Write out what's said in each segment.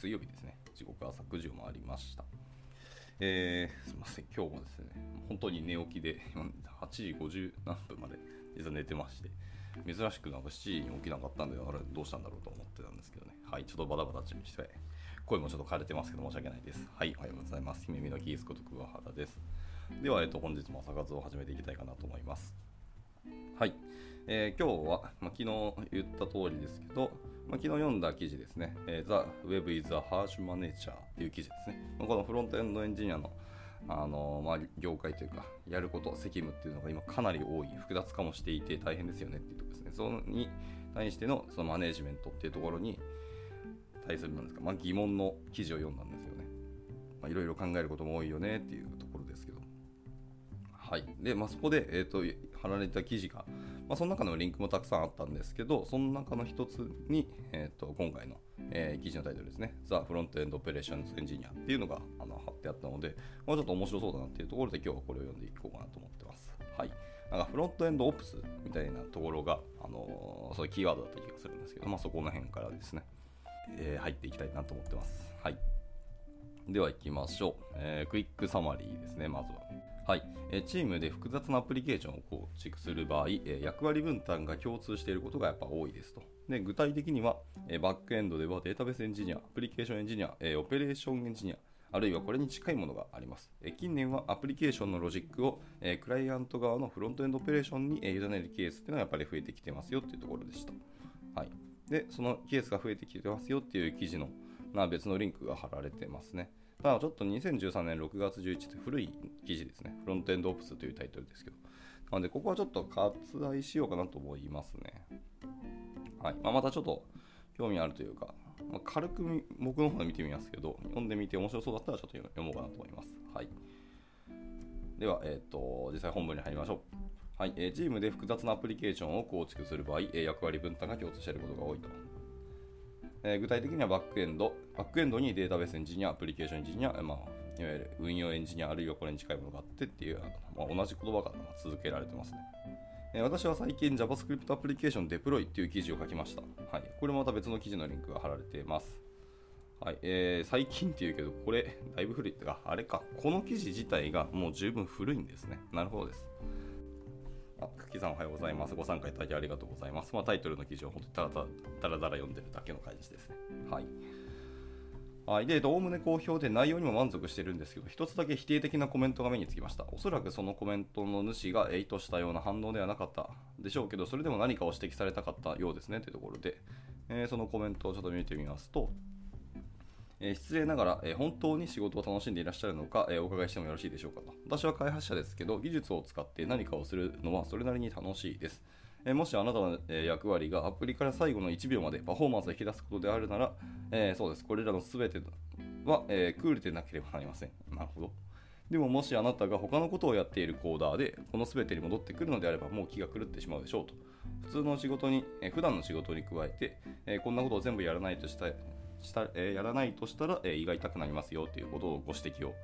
水曜日ですね。時刻朝9時を回りました。えー、すみません、今日もですね、本当に寝起きで、8時50何分まで実は寝てまして、珍しくなんか7時に起きなかったんで、あれどうしたんだろうと思ってたんですけどね。はい、ちょっとバタバタ準備して、声もちょっと枯れてますけど申し訳ないです。はい、おはようございます。姫美のキースこと桑原です。では、えっと、本日も朝活を始めていきたいかなと思います。はい、えー今日は、まあ、昨日言った通りですけど、まあ、昨日読んだ記事ですね、えー The Web is a Harsh Manager っていう記事ですね。まあこのフロントエンドエンジニアのあのまあ、業界というか、やること、責務っていうのが今かなり多い、複雑化もしていて大変ですよねっていうところですね。それに対してのそのマネージメントっていうところに対するなんですか、まあ、疑問の記事を読んだんですよね。いろいろ考えることも多いよねっていうところですけど。はい。で、まあ、そこで、えー、と貼られた記事が、まあ、その中のリンクもたくさんあったんですけど、その中の一つに、えー、と今回の、えー記事のタイトルですね、The Front End Operations Engineer っていうのがあの貼ってあったので、まあ、ちょっと面白そうだなっていうところで今日はこれを読んでいこうかなと思ってます。はい。なんかフロントエンドオプスみたいなところが、あのーそういうキーワードだった気がするんですけど、まあ、そこの辺からですね、えー入っていきたいなと思ってます。はい。では行きましょう、えークイックサマリーですね、まずは。はい、えチームで複雑なアプリケーションを構築する場合、え役割分担が共通していることがやっぱ多いですと。で具体的には、えバックエンドではデータベースエンジニア、アプリケーションエンジニア、えオペレーションエンジニア、あるいはこれに近いものがあります。え近年はアプリケーションのロジックを、えクライアント側のフロントエンドオペレーションに、え委ねるケースっていうのはやっぱり増えてきてますよっていうところでした。はい、で、そのケースが増えてきてますよっていう記事の、まあ、別のリンクが貼られてますね。ただちょっと2013年6月11日って古い記事ですね。フロントエンドオプスというタイトルですけど。なので、ここはちょっと割愛しようかなと思いますね。はい。まあ、またちょっと興味あるというか、まあ、軽く僕の方で見てみますけど、読んでみて面白そうだったらちょっと読もうかなと思います。はい。では、えっ、と、実際本文に入りましょう。はい、えーチームで複雑なアプリケーションを構築する場合、え役割分担が共通していることが多いと。えー具体的にはバックエンド、バックエンドにデータベースエンジニア、アプリケーションエンジニア、まあ、いわゆる運用エンジニア、あるいはこれに近いものがあってっていう、まあ、同じ言葉が続けられてますね。え私は最近 JavaScript アプリケーションデプロイっていう記事を書きました。はい、これもまた別の記事のリンクが貼られています。はいえー最近っていうけど、これ、だいぶ古いってか、あれか、この記事自体がもう十分古いんですね。なるほどです。あ、久喜さんおはようございます。ご参加いただきありがとうございます。まあ、タイトルの記事を本当にただただだら読んでるだけの感じですね。はい。はい、で、おおむね好評で内容にも満足してるんですけど、一つだけ否定的なコメントが目につきました。おそらくそのコメントの主が意図したような反応ではなかったでしょうけど、それでも何かを指摘されたかったようですねというところで、えーそのコメントをちょっと見てみますと、え失礼ながら、え本当に仕事を楽しんでいらっしゃるのか、えお伺いしてもよろしいでしょうかと。私は開発者ですけど、技術を使って何かをするのはそれなりに楽しいです。えもしあなたの、え役割がアプリから最後の1秒までパフォーマンスを引き出すことであるなら、えーそうです。これらの全ては、えークールでなければなりません。なるほど。でももしあなたが他のことをやっているコーダーでこの全てに戻ってくるのであればもう気が狂ってしまうでしょうと普通の仕事に、えー普段の仕事に加えて、えこんなことを全部やらないとしたした、えやらないとしたら、え胃が痛くなりますよということをご指摘を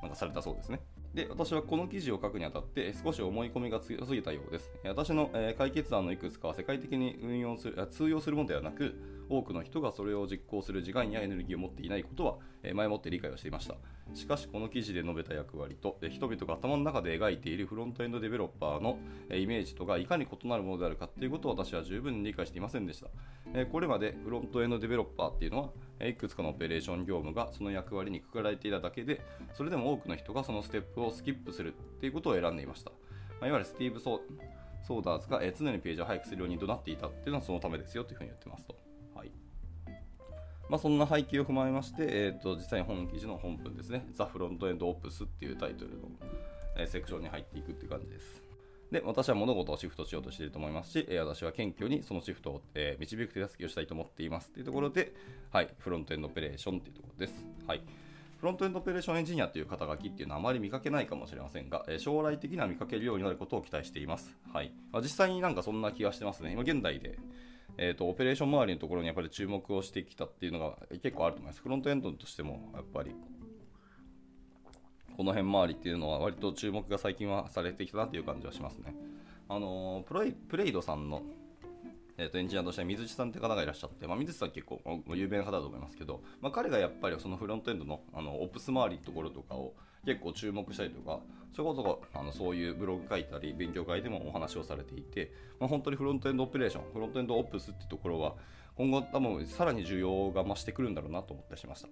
なんかされたそうですねで私はこの記事を書くにあたって少し思い込みが強すぎたようです。私の、解決案のいくつかは世界的に運用する通用するものではなく多くの人がそれを実行する時間やエネルギーを持っていないことは、前もって理解をしていました。しかしこの記事で述べた役割と人々が頭の中で描いているフロントエンドデベロッパーのイメージとがいかに異なるものであるかということを私は十分に理解していませんでした。これまでフロントエンドデベロッパーっていうのはいくつかのオペレーション業務がその役割にくくられていただけでそれでも多くの人がそのステップをスキップするっていうことを選んでいました、いわゆるスティーブ・ソーダーズが常にページを早くするように怒鳴っていたっていうのはそのためですよというふうに言ってますと。まあ、そんな背景を踏まえまして、えー、と実際に本記事の本文ですね、ザ・フロントエンド・オプスっていうタイトルの、えーセクションに入っていくっていう感じです。で、私は物事をシフトしようとしていると思いますし、え私は謙虚にそのシフトを、えー導く手助けをしたいと思っていますというところで、はい、フロントエンドオペレーションというところです。はい。フロントエンドオペレーションエンジニアという肩書きっていうのはあまり見かけないかもしれませんが、えー将来的には見かけるようになることを期待しています。はい。まあ、実際になんかそんな気がしてますね。今現代で、えー、とオペレーション周りのところにやっぱり注目をしてきたっていうのが結構あると思います。フロントエンドとしてもやっぱりこの辺周りっていうのは割と注目が最近はされてきたなっていう感じはしますね。あのプレイプレイドさんの、えー、とエンジニアとして水地さんって方がいらっしゃって、まあ、水地さん結構有名な方だと思いますけど、まあ、彼がやっぱりそのフロントエンドのあのオプス周りのところとかを結構注目したりとかそれこそあのそういうブログ書いたり勉強会でもお話をされていて、まあ、本当にフロントエンドオペレーションフロントエンドオプスってところは今後多分さらに需要が増してくるんだろうなと思ったりしました。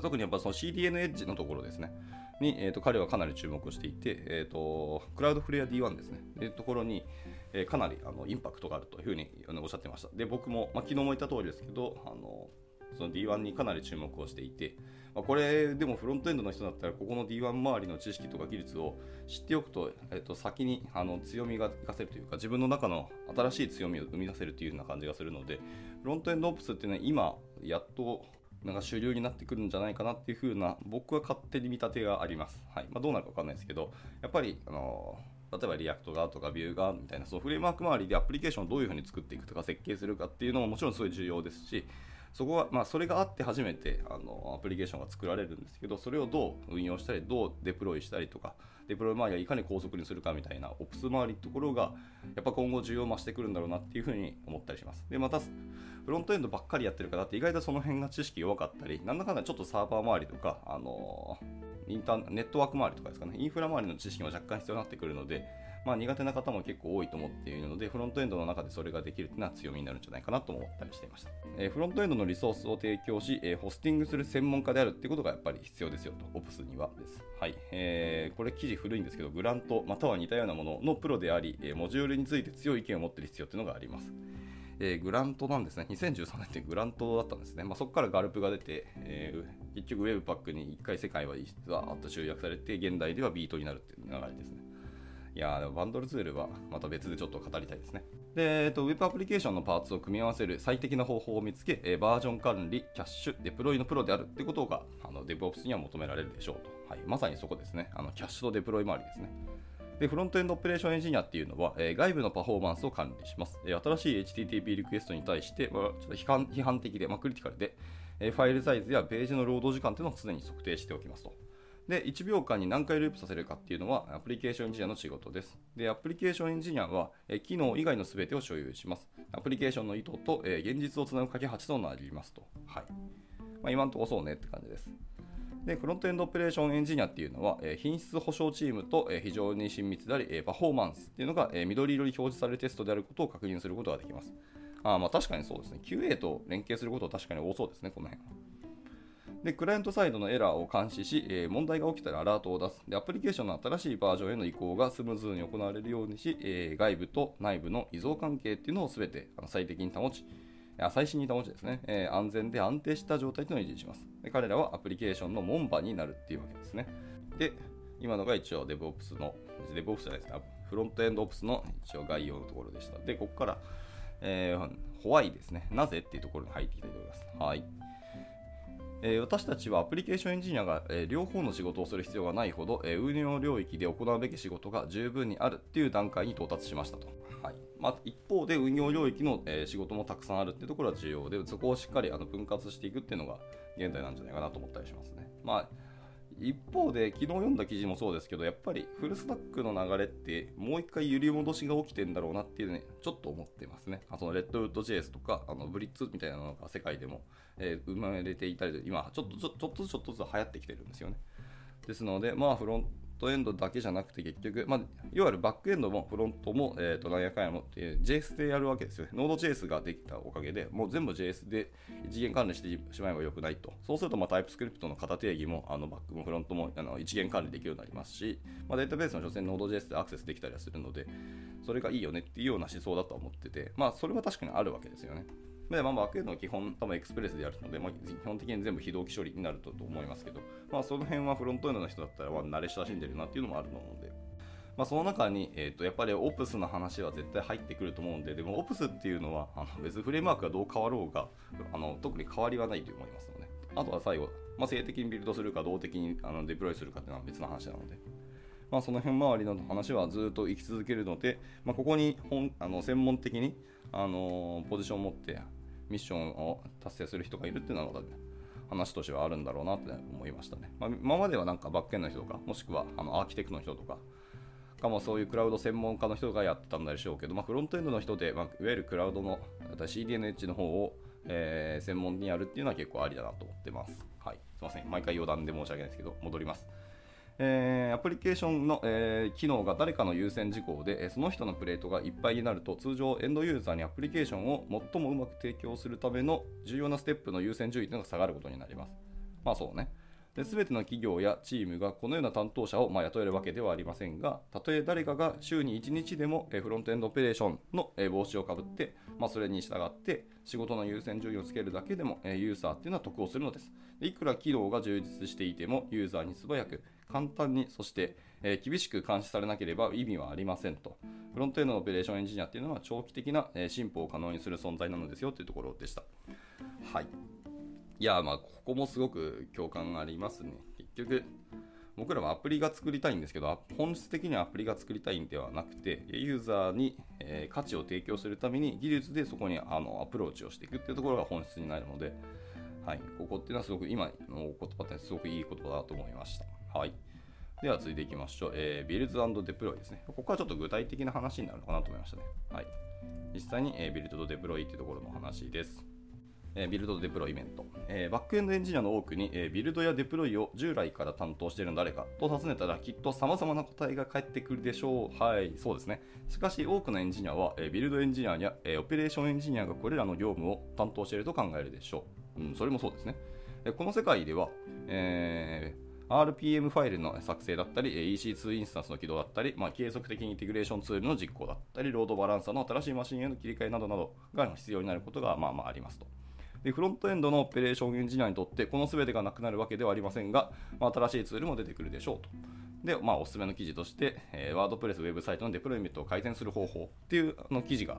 特にやっぱその CDN エッジのところですね。に、えーと、彼はかなり注目していて、えーと、クラウドフレア D1 ですね、というところに、えー、かなりあのインパクトがあるというふうにおっしゃってました。で、僕も、まあ、昨日も言った通りですけど、あのその D1 にかなり注目をしていて、まあ、これでもフロントエンドの人だったら、ここの D1 周りの知識とか技術を知っておくと、えー、と先にあの強みが活かせるというか、自分の中の新しい強みを生み出せるというような感じがするので、フロントエンドオプスっていうのは今、やっとなんか主流になってくるんじゃないかなっていう風な僕は勝手に見立てがあります。はいまあ、どうなるか分かんないですけど、やっぱり、あの例えば React がとか Vue がみたいなそのフレームワーク周りでアプリケーションをどういう風に作っていくとか設計するかっていうのももちろんすごい重要ですし、そこは、まあ、それがあって初めてあのアプリケーションが作られるんですけど、それをどう運用したり、どうデプロイしたりとか、デプロイ周りはいかに高速にするかみたいな、 Ops 周りのところが、やっぱ今後需要増してくるんだろうなっていうふうに思ったりします。で、また、フロントエンドばっかりやってる方って意外とその辺が知識弱かったり、なんだかんだちょっとサーバー周りとか、あのインターネットワーク周りとかですかね、インフラ周りの知識も若干必要になってくるので、まあ、苦手な方も結構多いと思っているので、フロントエンドの中でそれができるというのは強みになるんじゃないかなと思ったりしていました。え、フロントエンドのリソースを提供し、え、ホスティングする専門家であるっていうことがやっぱり必要ですよと、オプスにはです。はい。えー、これ記事古いんですけど、グラントまたは似たようなもののプロであり、えモジュールについて強い意見を持っている必要というのがあります。えー、グラントなんですね。2013年ってグラントだったんですね。まあ、そこからガルプが出て、えー、結局 Webpack に1回世界はわーっと集約されて、現代では Vite になるっていう流れですね。いやでもバンドルツールはまた別でちょっと語りたいですね。で、えっと、Web アプリケーションのパーツを組み合わせる最適な方法を見つけ、えバージョン管理、キャッシュ、デプロイのプロであるってことがあの DevOps には求められるでしょうと。はい、まさにそこですね。あのキャッシュとデプロイ周りですね。で、フロントエンドオペレーションエンジニアっていうのは、えー、外部のパフォーマンスを管理します。えー、新しい HTTP リクエストに対して、まあ、ちょっと批判批判的で、まあ、クリティカルで、えー、ファイルサイズやページのロード時間というのを常に測定しておきますと。で、1秒間に何回ループさせるかっていうのはアプリケーションエンジニアの仕事です。で、アプリケーションエンジニアは、え機能以外の全てを所有します。アプリケーションの意図と、え現実をつなぐ架け橋となりますと。はい。まあ、今のとこそうねって感じです。で、フロントエンドオペレーションエンジニアっていうのは、え品質保証チームと、え非常に親密であり、えパフォーマンスっていうのが、え緑色に表示されるテストであることを確認することができます。あまあ確かにそうですね。QA と連携することは確かに多そうですね、この辺。で、クライアントサイドのエラーを監視し、えー、問題が起きたらアラートを出すで。アプリケーションの新しいバージョンへの移行がスムーズに行われるようにし、えー、外部と内部の依存関係っていうのを全て最適に保ち、最新に保ちですね、えー、安全で安定した状態というのを維持しますで。彼らはアプリケーションの門番になるっていうわけですね。で、今のが一応 DevOps の、DevOps じゃないですか、フロントエンドオプスの一応概要のところでした。で、ここから、えー、ホワイですね。なぜっていうところに入っていきたいと思います。はい。え私たちはアプリケーションエンジニアが、え両方の仕事をする必要がないほど、え運用領域で行うべき仕事が十分にあるっていう段階に到達しましたと。はいまあ、一方で運用領域の、え仕事もたくさんあるっていうところは重要で、そこをしっかりあの分割していくっていうのが現在なんじゃないかなと思ったりしますね。まあ一方で、昨日読んだ記事もそうですけど、やっぱりフルスタックの流れって、もう一回揺り戻しが起きてんだろうなっていうね、ちょっと思ってますね。あそのレッドウッド JS とか、あのブリッツみたいなのが世界でも、えー、生まれていたり、今ちょっとちょっとずつちょっとずつ流行ってきてるんですよね。ですので、まあフロントエンドだけじゃなくて結局、まあ、いわゆるバックエンドもフロントも、えー、となんやかんやも、えー、JS でやるわけですよね。ノード JS ができたおかげで、もう全部 JS で一元管理してしまえばよくないと。そうすると、まあ、タイプスクリプトの型定義も、あのバックもフロントもあの一元管理できるようになりますし、まあ、データベースの所詮ノード JS でアクセスできたりはするので、それがいいよねっていうような思想だと思ってて、まあ、それは確かにあるわけですよね。で、まあ、バックエンドは基本、多分エクスプレスでやるので、まあ、基本的に全部非同期処理になると思いますけど、まあ、その辺はフロントエンドの人だったら、まあ、慣れ親しんでるなっていうのもあると思うので、まあ、その中に、えーと、やっぱりオプスの話は絶対入ってくると思うんで、でもオプスっていうのは、あの別フレームワークがどう変わろうがあの、特に変わりはないと思いますので、あとは最後、まあ、性的にビルドするか、動的にあのデプロイするかっていうのは別の話なので。まあ、その辺周りの話はずっと生き続けるので、まあ、ここに本あの専門的に、あのポジションを持ってミッションを達成する人がいるっていうのは話としてはあるんだろうなって思いましたね。まあ、今まではなんかバックエンの人とか、もしくはあのアーキテクトの人とかかもそういうクラウド専門家の人がやってたんでしょうけど、まあ、フロントエンドの人で、まあ、いわゆるクラウドの CDNH の方を、えー、専門にやるっていうのは結構ありだなと思ってます。はい、すいません。毎回余談で申し訳ないですけど、戻ります。えー、アプリケーションの、えー、機能が誰かの優先事項でえ、その人のプレートがいっぱいになると通常エンドユーザーにアプリケーションを最もうまく提供するための重要なステップの優先順位というのが下がることになります。まあそうね。で全ての企業やチームがこのような担当者をまあ雇えるわけではありませんが、たとえ誰かが週に1日でもフロントエンドオペレーションの帽子をかぶって、まあ、それに従って仕事の優先順位をつけるだけでもユーザーっていうのは得をするのです。いくら機能が充実していてもユーザーに素早く簡単にそして、厳しく監視されなければ意味はありませんと。フロントエンドのオペレーションエンジニアっていうのは長期的な、進歩を可能にする存在なのですよというところでした。はい。いや、まあ、ここもすごく共感がありますね。結局、僕らもアプリが作りたいんですけど、本質的にはアプリが作りたいんではなくて、ユーザーに、え価値を提供するために技術でそこにあのアプローチをしていくっていうところが本質になるので、はい、ここっていうのはすごく今の言葉ってすごくいい言葉だと思いました。はい。では続いていきましょう。えー、ビルドデプロイですね。ここはちょっと具体的な話になるのかなと思いましたね。はい。実際に、えー、ビルドとデプロイっていうところの話です。え、ビルドデプロイメント、え、バックエンドエンジニアの多くに、え、ビルドやデプロイを従来から担当しているの誰かと尋ねたらきっと様々な答えが返ってくるでしょう。はい、そうですね。しかし多くのエンジニアは、えビルドエンジニアや、えオペレーションエンジニアがこれらの業務を担当していると考えるでしょう。うん、それもそうですね。この世界では、えー RPM ファイルの作成だったり、EC2 インスタンスの起動だったり、まあ、継続的にインテグレーションツールの実行だったり、ロードバランサーの新しいマシンへの切り替えなどなどが必要になることがまあまあありますと。でフロントエンドのオペレーションエンジニアにとってこの全てがなくなるわけではありませんが、まあ、新しいツールも出てくるでしょうと。で、まあ、おすすめの記事として、えー、 WordPress ウェブサイトのデプロイメントを改善する方法っていうの記事が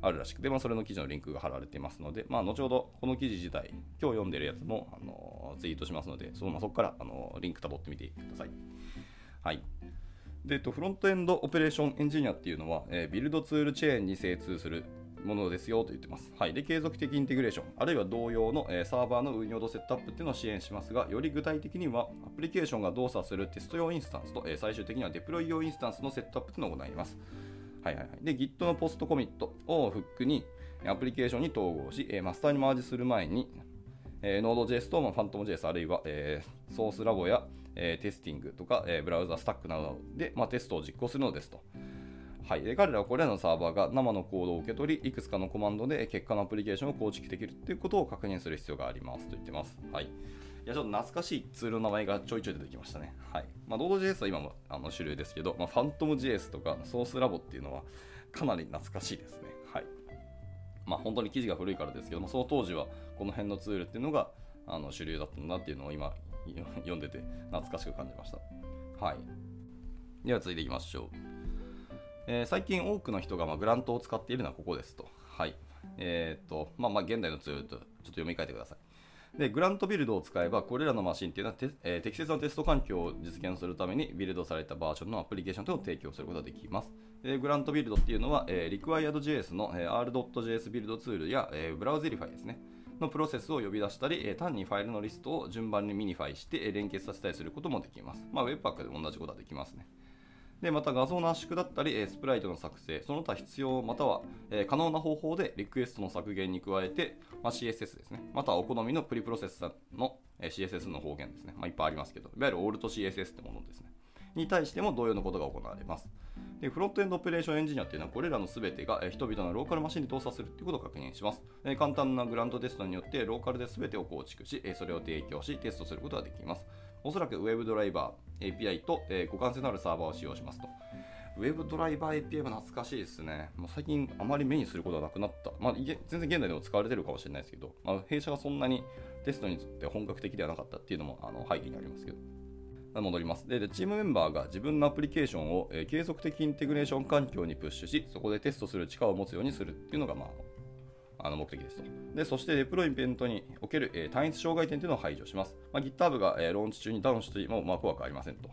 あるらしくて、まあ、それの記事のリンクが貼られていますので、まあ、後ほどこの記事自体、今日読んでるやつもあのツイートしますので、そのまあ、そこからあのリンクたどってみてください。はい。で、えっとフロントエンドオペレーションエンジニアっていうのは、えー、ビルドツールチェーンに精通するものですよと言ってます。はい、で継続的インテグレーション、あるいは同様の、え、サーバーの運用とセットアップっていうのを支援しますが、より具体的にはアプリケーションが動作するテスト用インスタンスと、え、最終的にはデプロイ用インスタンスのセットアップというのを行います。はいはいはい、で Git のポストコミットをフックにアプリケーションに統合し、え、マスターにマージする前に、えー、Node.js と、まあ、PhantomJS あるいは、えー、ソースラボや、えー、テスティングとか、えー、ブラウザスタックなどで、まあ、テストを実行するのですと。はい、で彼らはこれらのサーバーが生のコードを受け取り、いくつかのコマンドで結果のアプリケーションを構築できるということを確認する必要がありますと言ってます。はい、いやちょっと懐かしいツールの名前がちょいちょい出てきましたね。はいまあ、Node.js は今もあの主流ですけど、まあ、PhantomJS とかソースラボっていうのはかなり懐かしいですね。はいまあ、本当に記事が古いからですけども、その当時はこの辺のツールっていうのがあの主流だったんだっていうのを今読んでて懐かしく感じました。はい。では続いていきましょう。えー、最近多くの人がまグラントを使っているのはここですと。はい。えー、っと、まあまあ現代のツールとちょっと読み替えてください。で、グラントビルドを使えば、これらのマシンっていうのはえー、適切なテスト環境を実現するためにビルドされたバージョンのアプリケーションとを提供することができます。で Grunt ビルドっていうのは、えー、 Require.js の、えー、R.js ビルドツールや、え、 Browserify ですね。のプロセスを呼び出したり、え単にファイルのリストを順番にミニファイして、え連結させたりすることもできます。まあ、Webpack でも同じことはできますね。でまた画像の圧縮だったり、えスプライトの作成、その他必要または、え可能な方法でリクエストの削減に加えて、まあ、CSS ですね。またはお好みのプリプロセッサーの、え CSS の方言ですね。まあ、いっぱいありますけど、いわゆるオールト CSS ってものですね。に対しても同様のことが行われます。でフロントエンドオペレーションエンジニアっていうのはこれらの全てが人々のローカルマシンに動作するということを確認します。簡単なグランドテストによってローカルで全てを構築し、それを提供しテストすることができます。おそらく Web ドライバー、API とえ互換性のあるサーバーを使用しますと。ウェブドライバー API も懐かしいですね。もう最近あまり目にすることはなくなった。まあ、全然現代でも使われてるかもしれないですけど、まあ、弊社がそんなにテストについて本格的ではなかったっていうのもあの背景にありますけど。戻りますで。チームメンバーが自分のアプリケーションを、え、継続的インテグレーション環境にプッシュし、そこでテストする力を持つようにするっていうのが、まあ、あの目的ですと。で、そしてデプロイベントにおける、え、単一障害点というのを排除します。まあ、GitHub が、えー、ローンチ中にダウンしても、まあ、怖くありませんと。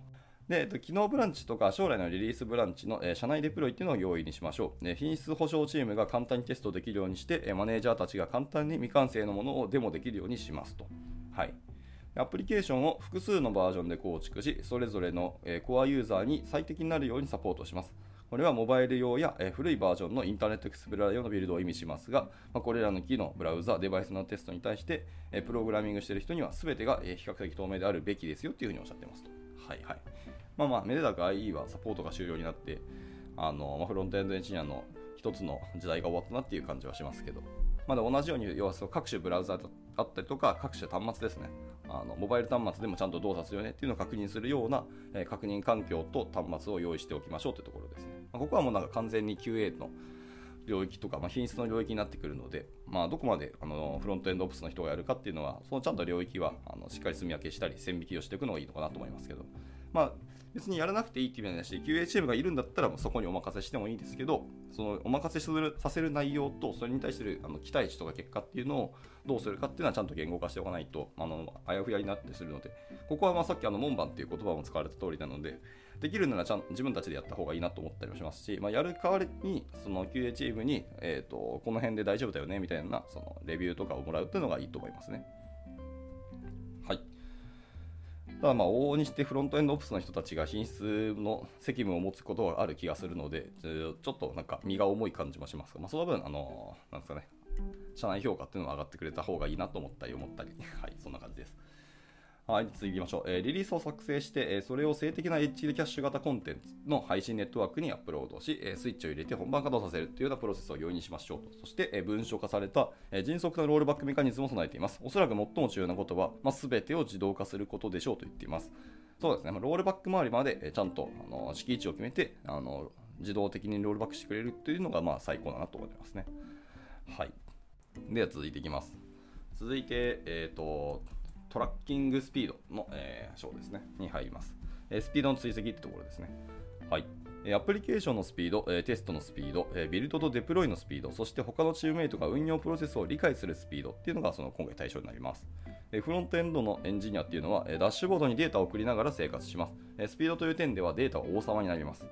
で、えっと、機能ブランチとか将来のリリースブランチの、え、社内デプロイっていうのを用意にしましょう、ね。品質保証チームが簡単にテストできるようにして、えマネージャーたちが簡単に未完成のものをデモできるようにしますと。はい。アプリケーションを複数のバージョンで構築し、それぞれのコアユーザーに最適になるようにサポートします。これはモバイル用や古いバージョンのインターネットエクスプローラー用のビルドを意味しますが、まこれらの機能、ブラウザ、デバイスのテストに対して、プログラミングしている人には全てが比較的透明であるべきですよというふうにおっしゃってますと。はいはい。まあまあ、めでたく IE はサポートが終了になって、あのま、フロントエンドエンジニアの一つの時代が終わったなっていう感じはしますけど、まだ同じように要はその各種ブラウザだったりとか各種端末ですね。あのモバイル端末でもちゃんと動作するよねっていうのを確認するような、えー、確認環境と端末を用意しておきましょうというところですね、まあ、ここはもうなんか完全に QA の領域とか、まあ、品質の領域になってくるので、まあ、どこまであのフロントエンドオプスの人がやるかっていうのはそのちゃんと領域はあのしっかり住み分けしたり線引きをしていくのがいいのかなと思いますけど、まあ、別にやらなくていいっていう意味なし、QA チームがいるんだったらもうそこにお任せしてもいいんですけど、そのお任せするさせる内容と、それに対するあの期待値とか結果っていうのをどうするかっていうのはちゃんと言語化しておかないと、あのあやふやになってするので、ここはまあさっきあの門番っていう言葉も使われた通りなので、できるならちゃん自分たちでやった方がいいなと思ったりもしますし、まあ、やる代わりにその QA チームに、えー、とこの辺で大丈夫だよねみたいなそのレビューとかをもらうっていうのがいいと思いますね。ただまあ往々にしてフロントエンドオプスの人たちが品質の責務を持つことはある気がするので、ちょっとなんか身が重い感じもしますが、まあ、その分、あの、なんですかね、社内評価っていうのは上がってくれた方がいいなと思ったり思ったり、はい、そんな感じです。はい、次行きましょう。えー、リリースを作成して、えー、それを静的な HD キャッシュ型コンテンツの配信ネットワークにアップロードし、えー、スイッチを入れて本番稼働させるというようなプロセスを容易にしましょうと。そして、えー、文章化された、えー、迅速なロールバックメカニズムを備えています。おそらく最も重要なことは、まあ、全てを自動化することでしょうと言っています。そうですね、まあロールバック周りまでえちゃんとあの敷地を決めてあの自動的にロールバックしてくれるっていうのがまあ最高だなと思いますね。はい。では続いていきます。続いて、えっ、と、トラッキングスピードの、えー、章ですね、に入ります。えー、スピードの追跡ってところですね。はい。アプリケーションのスピード、テストのスピード、ビルドとデプロイのスピード、そして他のチームメイトが運用プロセスを理解するスピードっていうのがその今回対象になります。フロントエンドのエンジニアっていうのはダッシュボードにデータを送りながら生活します。スピードという点ではデータは王様になります。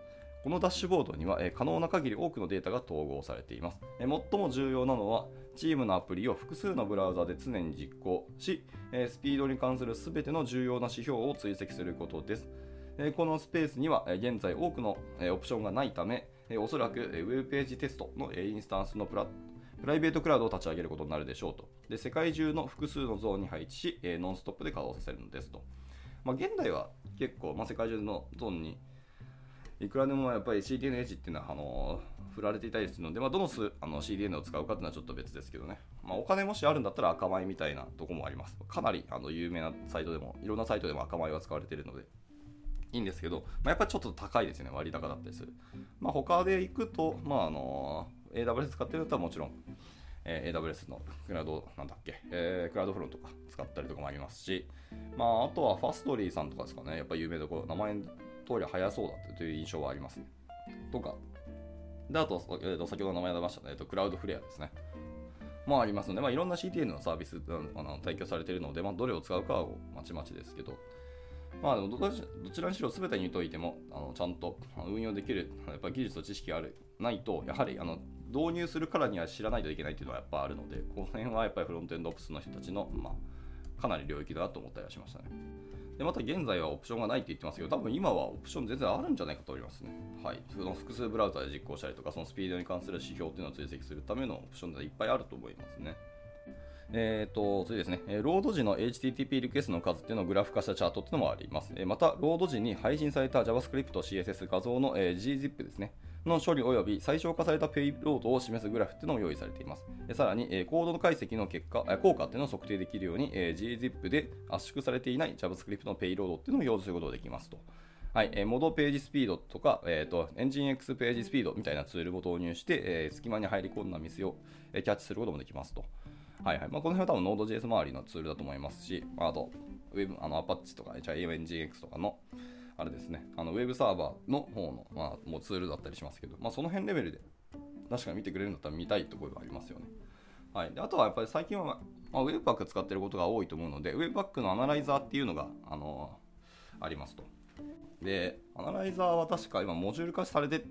このダッシュボードには可能な限り多くのデータが統合されています。最も重要なのは、チームのアプリを複数のブラウザで常に実行し、スピードに関する全ての重要な指標を追跡することです。このスペースには現在多くのオプションがないため、おそらく Web ページテストのインスタンスのプラプライベートクラウドを立ち上げることになるでしょうと。で世界中の複数のゾーンに配置し、ノンストップで稼働させるのですと。まあ、現代は結構、まあ、世界中のゾーンにいくらでもやっぱり CDN エッジっていうのはあの振られていたりするので、まあ、どのすあの CDN を使うかっていうのはちょっと別ですけどね、まあ、お金もしあるんだったら赤米みたいなとこもあります。かなりあの有名なサイトでもいろんなサイトでも赤米は使われているのでいいんですけど、まあ、やっぱりちょっと高いですね、割高だったりする。まあ、他で行くと、まあ、あの AWS 使ってるんだったらもちろん、え、AWS のクラウド、なんだっけ、えー、クラウドフロントとか使ったりとかもありますし、まあ、あとはファストリーさんとかですかね、やっぱり有名どころ、名前通り早そうだという印象はあります。ね。とか、で、あと、えー、と先ほど名前出ましたね、えーと、クラウドフレアですね。もありますので、まあ、いろんな CTN のサービスあの提供されているので、まあ、どれを使うかはまちまちですけど、まあ、どちらにしろ全てにといてもあのちゃんと運用できるやっぱ技術と知識があるないとやはりあの導入するからには知らないといけないというのはやっぱあるのでこの辺はやっぱりフロントエンドオプスの人たちの、まあ、かなり領域だなと思ったりはしましたねでまた現在はオプションがないって言ってますけど多分今はオプション全然あるんじゃないかと思いますね。はい。その複数ブラウザで実行したりとかそのスピードに関する指標っていうのを追跡するためのオプションでいっぱいあると思いますね。えっ、ー、と、次ですね、ロード時の HTTP リクエストの数っていうのをグラフ化したチャートっていうのもあります。また、ロード時に配信された JavaScript、CSS 画像の gzip ですね、の処理及び最小化されたペイロードを示すグラフっていうのも用意されています。さらに、コードの解析の結果、効果っていうのを測定できるように、gzip で圧縮されていない JavaScript のペイロードっていうのも用意することができますと。はい、えー、 mod_pagespeed とか、えーと、エンジン X ページスピードみたいなツールを導入して、えー、隙間に入り込んだミスを、えー、キャッチすることもできますと。はいはいまあ、この辺は多分 Node.js 周りのツールだと思いますし、あと、Web、あの Apache とか、じゃあ AMNGX とかの、あれですね、あのウェブサーバーの方の、まあ、もうツールだったりしますけど、まあ、その辺レベルで確かに見てくれるんだったら見たいところがありますよね。はい、であとはやっぱり最近は、まあ、Webpack 使ってることが多いと思うので、Webpack のアナライザーっていうのが、あのー、ありますと。で、アナライザーは確か今モジュール化されて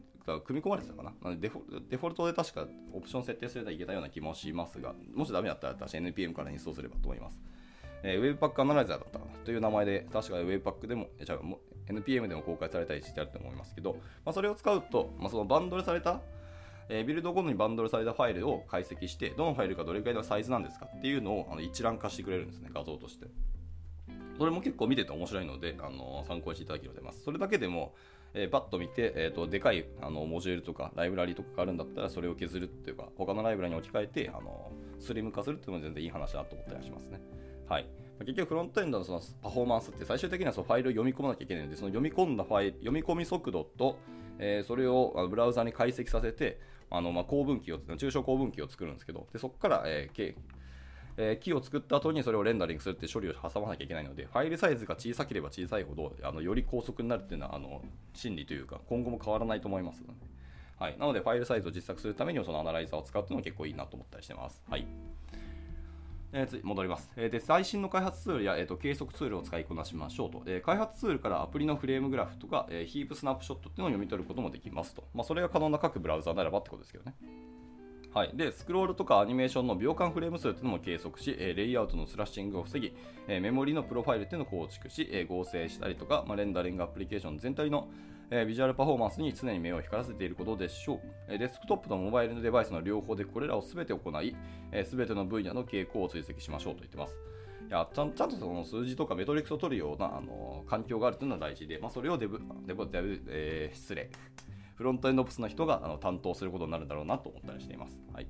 組み込まれてたかな？なのでデフォデフォルトで確かオプション設定すればいけたような気もしますが、もしダメだったら私 NPM からインストールすればと思います。えー、Webpack アナライザーだったかな？という名前で、確か Webpack でも、じゃあ NPM でも公開されたりしてあると思いますけど、まあ、それを使うと、まあ、そのバンドルされた、えー、ビルド後にバンドルされたファイルを解析して、どのファイルがどれくらいのサイズなんですかっていうのをあの一覧化してくれるんですね、画像として。それも結構見てて面白いので、あの参考にしていただければと思います。それだけでも、えー、パッと見て、えーと、でかいあのモジュールとかライブラリとかがあるんだったらそれを削るっていうか他のライブラリに置き換えてあのスリム化するっていうのも全然いい話だと思ったりしますね。はい、結局フロントエンドのそのパフォーマンスって最終的にはそのファイルを読み込まなきゃいけないのでその読み込んだファイル読み込み速度と、えー、それをブラウザに解析させてあのまあ構文器を抽象構文器を作るんですけどでそこから、えー、えー、キーを作った後にそれをレンダリングするって処理を挟まなきゃいけないので、ファイルサイズが小さければ小さいほど、あのより高速になるっていうのは、あの真理というか、今後も変わらないと思いますので。はい、なので、ファイルサイズを実測するためにも、そのアナライザーを使うっていうのは結構いいなと思ったりしてます。はい。えー、次戻ります、えー、で最新の開発ツールや、えーと、計測ツールを使いこなしましょうと、えー、開発ツールからアプリのフレームグラフとか、えー、ヒープスナップショットっていうのを読み取ることもできますと、まあ、それが可能な各ブラウザならばってことですけどね。はい、でスクロールとかアニメーションの秒間フレーム数というのも計測し、えレイアウトのスラッシングを防ぎ、えメモリのプロファイルというのを構築し、え合成したりとか、まあ、レンダリングアプリケーション全体の、えビジュアルパフォーマンスに常に目を光らせていることでしょう、えデスクトップとモバイルのデバイスの両方でこれらを全て行い、え全ての分野の傾向を追跡しましょうと言ってます。いやちゃんちゃんとその数字とかメトリックスを取るようなあの環境があるというのは大事で、まあ、それをデブ、デブ、デブ、えー、失礼。フロントエンドオプスの人があの担当することになるんだろうなと思ったりしています。はい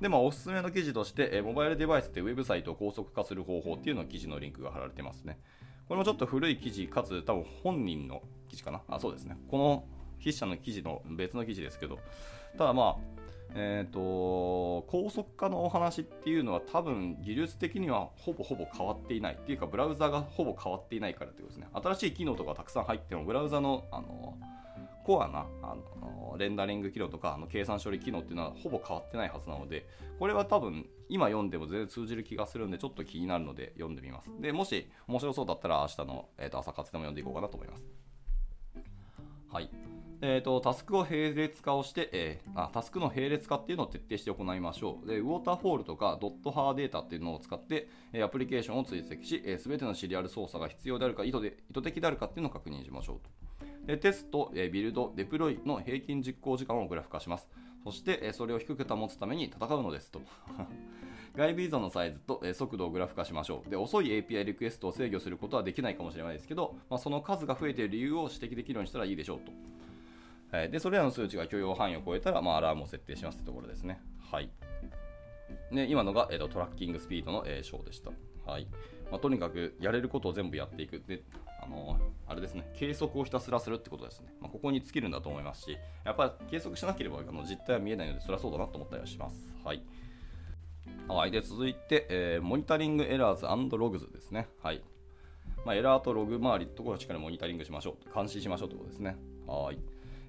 で、まあ、おすすめの記事として、えモバイルデバイスでウェブサイトを高速化する方法っていうのを記事のリンクが貼られてますね。これもちょっと古い記事、かつ多分本人の記事かな？あ、そうですね。この筆者の記事の別の記事ですけど、ただまあ、えーと、高速化のお話っていうのは多分技術的にはほぼほぼ変わっていないっていうかブラウザがほぼ変わっていないからってことですね新しい機能とかたくさん入ってもブラウザのあのコアなあのレンダリング機能とかあの計算処理機能っていうのはほぼ変わってないはずなので、これは多分今読んでも全然通じる気がするんで、ちょっと気になるので読んでみます。で、もし面白そうだったら明日の、えー、と朝活でも読んでいこうかなと思います。はい。えーと、タスクを並列化をして、えー、あタスクの並列化っていうのを徹底して行いましょう。でウォーターフォールとかドットハーデータっていうのを使って、えー、アプリケーションを追跡し、す、えー、べ、てのシリアル操作が必要であるか意図で、意図的であるかっていうのを確認しましょうと。テスト、ビルド、デプロイの平均実行時間をグラフ化します。そしてそれを低く保つために戦うのですと。外部依存のサイズと速度をグラフ化しましょう。で遅い API リクエストを制御することはできないかもしれないですけど、まあ、その数が増えている理由を指摘できるようにしたらいいでしょうと。でそれらの数値が許容範囲を超えたら、まあ、アラームを設定しますというところですね。はい。で今のが、えーと、トラッキングスピードの、えー、章でした。はいまあ、とにかくやれることを全部やっていく。でのあれですね、計測をひたすらするってことですね。まあ、ここに尽きるんだと思いますし、やっぱり計測しなければあの実態は見えないので、それはそうだなと思ったりはします。はい。はい、で続いて、えー、モニタリングエラーズログズですね。はい。まあ、エラーとログ周りところをしっかりモニタリングしましょう。監視しましょうということですね。はい。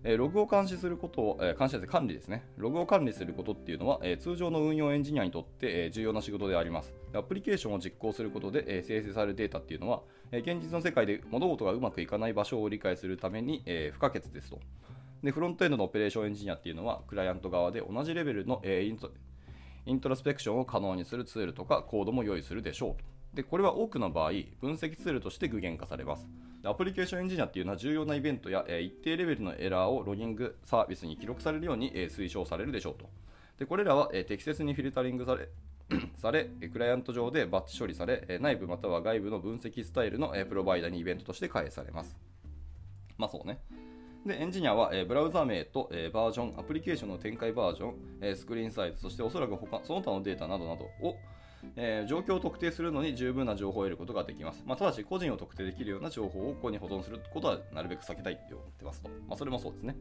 えログを監視することを、え、監視管理ですね。ログを管理することっていうのは、え、通常の運用エンジニアにとって、え、重要な仕事であります。アプリケーションを実行することで、え生成されるデータっていうのは、え現実の世界で物事がうまくいかない場所を理解するために、え不可欠ですと。で、フロントエンドのオペレーションエンジニアっていうのは、クライアント側で同じレベルの、えイントイントロスペクションを可能にするツールとかコードも用意するでしょうと。で、これは多くの場合、分析ツールとして具現化されます。アプリケーションエンジニアっていうのは重要なイベントや、え一定レベルのエラーをロギングサービスに記録されるように、え推奨されるでしょうと。でこれらは、え適切にフィルタリングされ され、クライアント上でバッチ処理され、内部または外部の分析スタイルのプロバイダーにイベントとして返されます。まあそうね。で、エンジニアは、ブラウザ名と、バージョン、アプリケーションの展開バージョン、スクリーンサイズ、そしておそらく他その他のデータなどなどをえー、状況を特定するのに十分な情報を得ることができます。まあ、ただし、個人を特定できるような情報をここに保存することはなるべく避けたいって思ってますと。まあ、それもそうですね。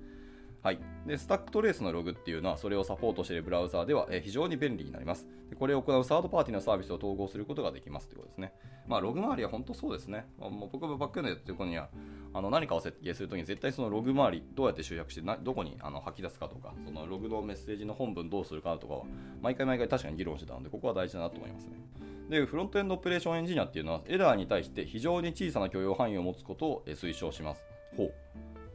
はい、でスタックトレースのログっていうのはそれをサポートしているブラウザーでは、非常に便利になりますで。これを行うサードパーティーのサービスを統合することができますということですね。まあ、ログ周りは本当そうですね。まあ、もう僕もバックエンドやってる子にはあの何かを設計するときに絶対そのログ周りどうやって集約してなどこにあの吐き出すかとかそのログのメッセージの本文どうするかとかは毎回毎回確かに議論してたのでここは大事だなと思いますね。でフロントエンドオペレーションエンジニアっていうのはエラーに対して非常に小さな許容範囲を持つことを推奨します。ほう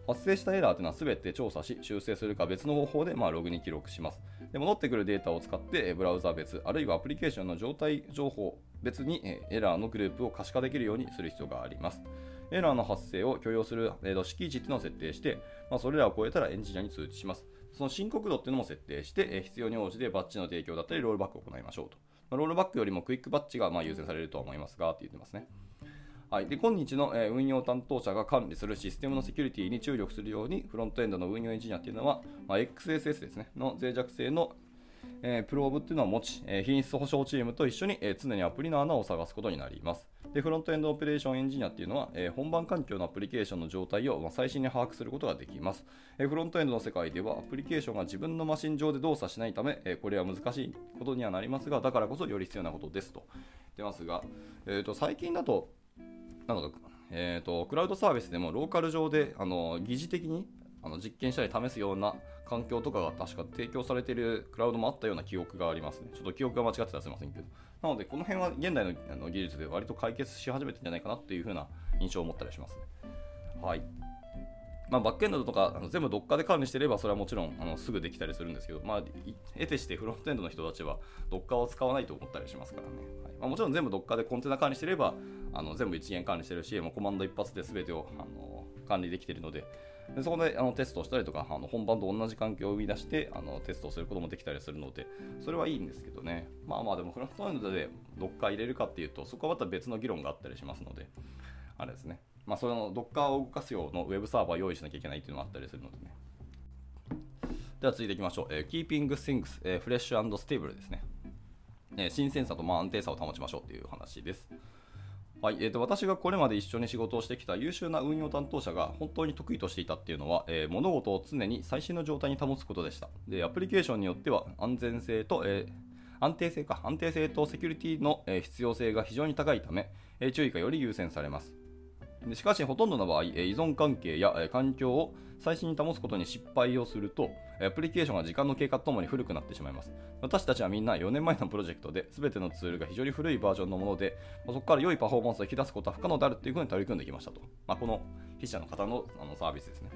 発生したエラーというのは全て調査し修正するか別の方法でまログに記録しますで戻ってくるデータを使ってブラウザ別、あるいはアプリケーションの状態情報別にエラーのグループを可視化できるようにする必要があります。エラーの発生を許容する、えー、敷地っていうのを設定して、ま、それらを超えたらエンジニアに通知します。その深刻度っていうのも設定して、必要に応じてバッジの提供だったりロールバックを行いましょうと。ま、ロールバックよりもクイックバッジがま優先されるとは思いますが、って言ってますね。はい、で今日の、え、運用担当者が管理するシステムのセキュリティに注力するように、フロントエンドの運用エンジニアっていうのは、まあ、XSS ですね、の脆弱性の、えー、プローブっていうのを持ち、え、品質保証チームと一緒に、え常にアプリの穴を探すことになります。で、フロントエンドオペレーションエンジニアっていうのは、え本番環境のアプリケーションの状態を、ま最新に把握することができます、えフロントエンドの世界ではアプリケーションが自分のマシン上で動作しないため、えこれは難しいことにはなりますが、だからこそより必要なことですと。言ってますが、えー、と最近だと、なのでえーと、クラウドサービスでもローカル上であの疑似的にあの実験したり試すような環境とかが確か提供されているクラウドもあったような記憶がありますね。ちょっと記憶が間違ってたらすみませんけど。なので、この辺は現代のあの技術で割と解決し始めてんじゃないかなっていう風な印象を持ったりしますね。はい。まあ、バックエンドとかあの全部 Docker で管理してればそれはもちろんあのすぐできたりするんですけど、まあ、得てしてフロントエンドの人たちは Docker を使わないと思ったりしますからね。はいまあ、もちろん全部 Docker でコンテナ管理してればあの全部一元管理してるし、もうコマンド一発で全てをあの管理できてるので、でそこであのテストをしたりとか、あの本番と同じ環境を生み出してあのテストをすることもできたりするので、それはいいんですけどね。まあまあでもフロントエンドで Docker 入れるかっていうと、そこはまた別の議論があったりしますので、あれですね。まあ、それの Docker を動かす用のウェブサーバーを用意しなきゃいけないっていうのがあったりするのでね。では続いていきましょう。えー、Keeping Things、えー、Fresh and Stable ですね。えー、新鮮さとまあ安定さを保ちましょうという話です。はいえーと、私がこれまで一緒に仕事をしてきた優秀な運用担当者が本当に得意としていたっていうのは、えー、物事を常に最新の状態に保つことでした。で、アプリケーションによっては安全性と、えー、安定性か、安定性とセキュリティの、え必要性が非常に高いため、え注意がより優先されます。でしかし、ほとんどの場合、依存関係や環境を最新に保つことに失敗をすると、アプリケーションが時間の経過とともに古くなってしまいます。私たちはみんな4年前のプロジェクトで、全てのツールが非常に古いバージョンのもので、そこから良いパフォーマンスを引き出すことは不可能であるというふうに取り組んできましたと。まあ、この筆者の方のあのサービスですね。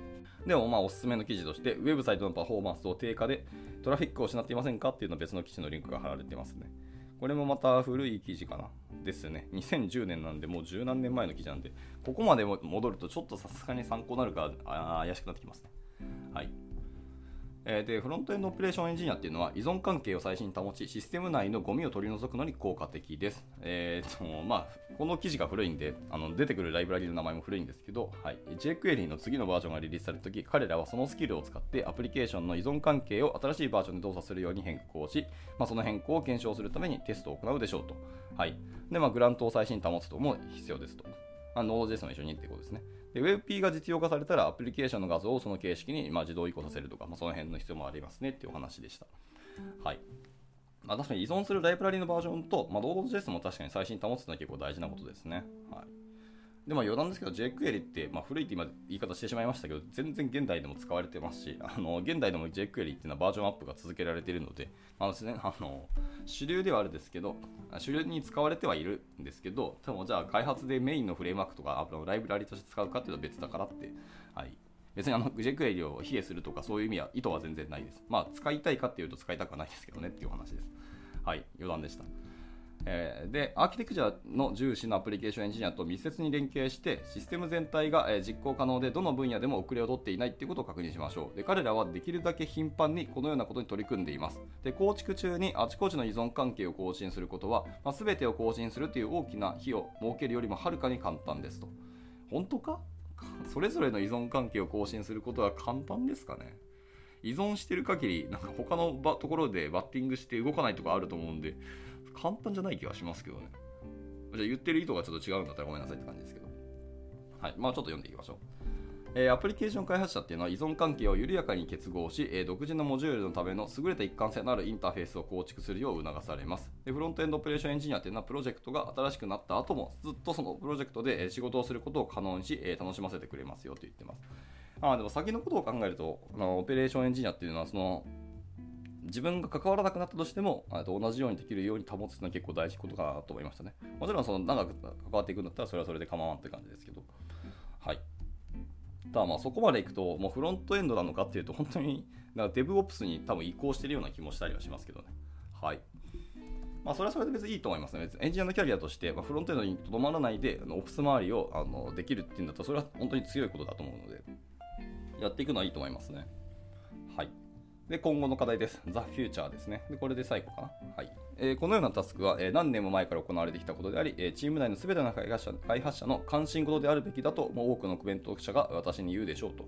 でも、まあ、おすすめの記事として、ウェブサイトのパフォーマンスを低下で、トラフィックを失っていませんかっていうのは別の記事のリンクが貼られてますね。これもまた古い記事かな。ですね。2010年なんで、もう十何年前の記事なんで、ここまで戻るとちょっとさすがに参考になるか怪しくなってきますね。はい。えーで、フロントエンドオペレーションエンジニアっていうのは依存関係を最新に保ち、システム内のゴミを取り除くのに効果的です。えーとまあ、この記事が古いんであの、出てくるライブラリの名前も古いんですけど、はい、jQuery の次のバージョンがリリースされたとき、彼らはそのスキルを使ってアプリケーションの依存関係を新しいバージョンで動作するように変更し、まあ、その変更を検証するためにテストを行うでしょうと。はい。で、まあ、グラントを最新に保つとも必要ですと。あ、Node.js も一緒にってことですね。で、WebP が実用化されたらアプリケーションの画像をその形式にま自動移行させるとか、まあ、その辺の必要もありますねっていうお話でした。はい。まあ、確かに依存するライブラリのバージョンと、まあ、Node.js も確かに最新に保つのは結構大事なことですね。はい。でも余談ですけど jQuery って、まあ、古いって今言い方してしまいましたけど全然現代でも使われてますしあの現代でも jQuery っていうのはバージョンアップが続けられているので、まあですね、あの主流ではあるんですけど主流に使われてはいるんですけどでもじゃあ開発でメインのフレームワークとかのライブラリとして使うかっていうと別だからって、はい、別にあの jQuery を卑下するとかそういう意味は意図は全然ないです。まあ使いたいかっていうと使いたくはないですけどねっていう話です。はい、余談でした。えー、で、アーキテクチャの重視のアプリケーションエンジニアと密接に連携して、システム全体が、実行可能で、どの分野でも遅れを取っていないということを確認しましょう。で、彼らはできるだけ頻繁にこのようなことに取り組んでいます。で、構築中にあちこちの依存関係を更新することは、まあ、全てを更新するという大きな日を設けるよりもはるかに簡単ですと。本当か？それぞれの依存関係を更新することは簡単ですかね？依存してる限り、なんか他のところでバッティングして動かないとかあると思うんで、簡単じゃない気がしますけどね。じゃあ言ってる意図がちょっと違うんだったらごめんなさいって感じですけど。はい。まあちょっと読んでいきましょう。えー、アプリケーション開発者っていうのは依存関係を緩やかに結合し、えー、独自のモジュールのための優れた一貫性のあるインターフェースを構築するよう促されますで。フロントエンドオペレーションエンジニアっていうのはプロジェクトが新しくなった後もずっとそのプロジェクトで仕事をすることを可能にし、えー、楽しませてくれますよと言ってます。あでも先のことを考えると、あのオペレーションエンジニアっていうのはその自分が関わらなくなったとしても、と同じようにできるように保つのは結構大事なことかなと思いましたね。もちろんその長く関わっていくんだったらそれはそれで構わんって感じですけど。はい。ただまあそこまでいくと、もうフロントエンドなのかっていうと、本当にだから DevOps に多分移行してるような気もしたりはしますけどね。はい。まあ、それはそれで別にいいと思いますね。エンジニアのキャリアとして、ま、フロントエンドにとどまらないで、 Ops 周りをあのできるっていうんだったら、それは本当に強いことだと思うので、やっていくのはいいと思いますね。で、今後の課題です。The Future ですね。で、これで最後かな。はい。え、このようなタスクは、え、何年も前から行われてきたことであり、え、チーム内の全ての開発者開発者の関心事であるべきだと、もう多くのコメント者が私に言うでしょうと。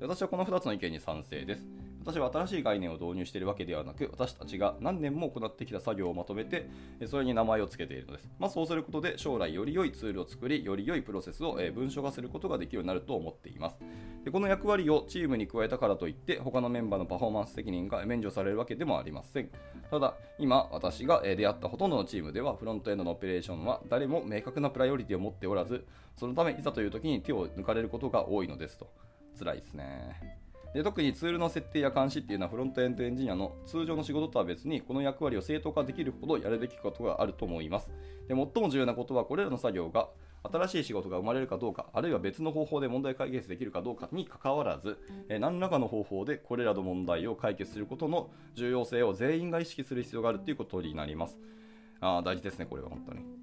私はこの2つの意見に賛成です。私は新しい概念を導入しているわけではなく、私たちが何年も行ってきた作業をまとめて、それに名前を付けているのです。まあ、そうすることで、将来より良いツールを作り、より良いプロセスを文書化することができるようになると思っています。でこの役割をチームに加えたからといって、他のメンバーのパフォーマンス責任が免除されるわけでもありません。ただ、今、私がが出会ったほとんどのチームでは、フロントエンドのオペレーションは誰も明確なプライオリティを持っておらず、そのため、いざという時に手を抜かれることが多いのですと。辛いですね。で特にツールの設定や監視っていうのはフロントエンドエンジニアの通常の仕事とは別にこの役割を正当化できるほどやるべきことがあると思います。で最も重要なことはこれらの作業が新しい仕事が生まれるかどうか、あるいは別の方法で問題解決できるかどうかにかかわらず、え何らかの方法でこれらの問題を解決することの重要性を全員が意識する必要があるということになります。あ大事ですね、これは本当に。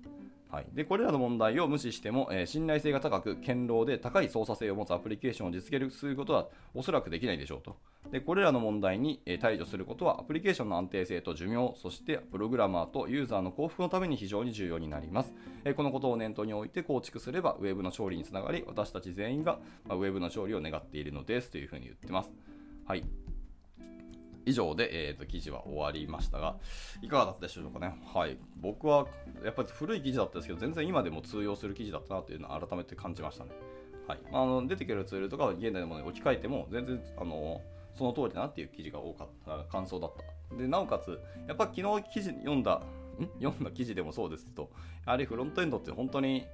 はい、でこれらの問題を無視しても、えー、信頼性が高く、堅牢で高い操作性を持つアプリケーションを実現することはおそらくできないでしょうと。でこれらの問題に、えー、対処することはアプリケーションの安定性と寿命、そしてプログラマーとユーザーの幸福のために非常に重要になります。えー、このことを念頭に置いて構築すれば、ウェブの勝利につながり、私たち全員が、まあ、ウェブの勝利を願っているのですというふうに言ってます。はい。以上で、えーと、記事は終わりましたが、いかがだったでしょうかね？はい。僕は、やっぱり古い記事だったんですけど、全然今でも通用する記事だったなというのを改めて感じましたね。はい。あの出てくるツールとか現代のものに置き換えても、全然、あのその通りだなっていう記事が多かった、感想だった。で、なおかつ、やっぱ昨日記事読んだ、ん？読んだ記事でもそうですけど、やはりフロントエンドって本当に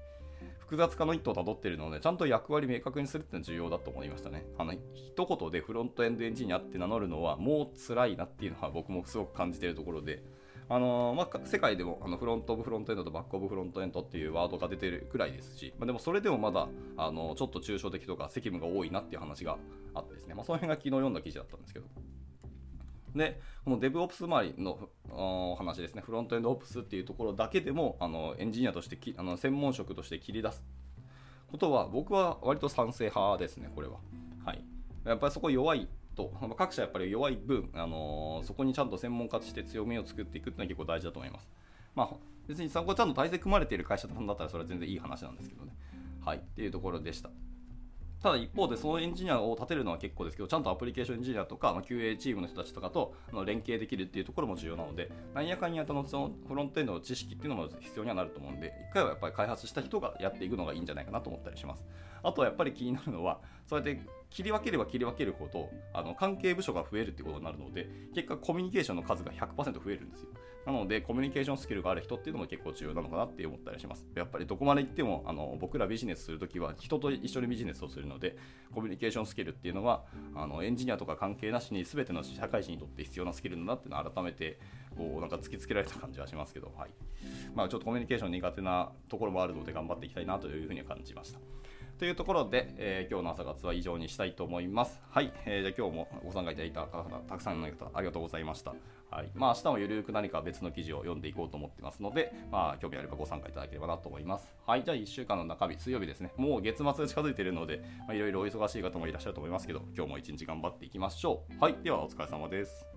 複雑化の一途をたどっているので、ちゃんと役割明確にするっていうのは重要だと思いましたね。あの、一言でフロントエンドエンジニアって名乗るのはもう辛いなっていうのは僕もすごく感じているところで、あのまあ、世界でもあのフロントオブフロントエンドとバックオブフロントエンドっていうワードが出てるくらいですし、まあ、でもそれでもまだあのちょっと抽象的とか責務が多いなっていう話があってですね、まあ、その辺が昨日読んだ記事だったんですけど、で、この DevOps 周りの話ですね、フロントエンドオプスっていうところだけでも、あのエンジニアとしてきあの専門職として切り出すことは、僕は割と賛成派ですね、これは。はい。やっぱりそこ弱いと、各社やっぱり弱い分、あのー、そこにちゃんと専門家として強みを作っていくっていうのは結構大事だと思います。まあ、別にそこちゃんと体制組まれている会社さんだったらそれは全然いい話なんですけどね。はい。っていうところでした。ただ一方でそのエンジニアを立てるのは結構ですけど、ちゃんとアプリケーションエンジニアとか、まあ、QA チームの人たちとかと連携できるっていうところも重要なので、なんやかんやとのそのフロントエンドの知識っていうのも必要にはなると思うんで、一回はやっぱり開発した人がやっていくのがいいんじゃないかなと思ったりします。あとはやっぱり気になるのは、そうやって切り分ければ切り分けるほどあの関係部署が増えるってことになるので結果コミュニケーションの数が100%増えるんですよなのでコミュニケーションスキルがある人っていうのも結構重要なのかなって思ったりしますやっぱりどこまで行ってもあの僕らビジネスするときは人と一緒にビジネスをするのでコミュニケーションスキルっていうのはあのエンジニアとか関係なしに全ての社会人にとって必要なスキルだなっていうのを改めてこうなんか突きつけられた感じはしますけど、はいまあ、ちょっとコミュニケーション苦手なところもあるので頑張っていきたいなというふうに感じました。というところで、えー、今日の朝活は以上にしたいと思います。はい、えー、じゃあ今日もご参加いただいた方たくさんの方ありがとうございました。はい、まあ明日もゆるく何か別の記事を読んでいこうと思ってますので、まあ興味あればご参加いただければなと思います。はい、じゃあ1週間の中日、水曜日ですね。もう月末近づいているので、いろいろお忙しい方もいらっしゃると思いますけど、今日も一日頑張っていきましょう。はい、ではお疲れ様です。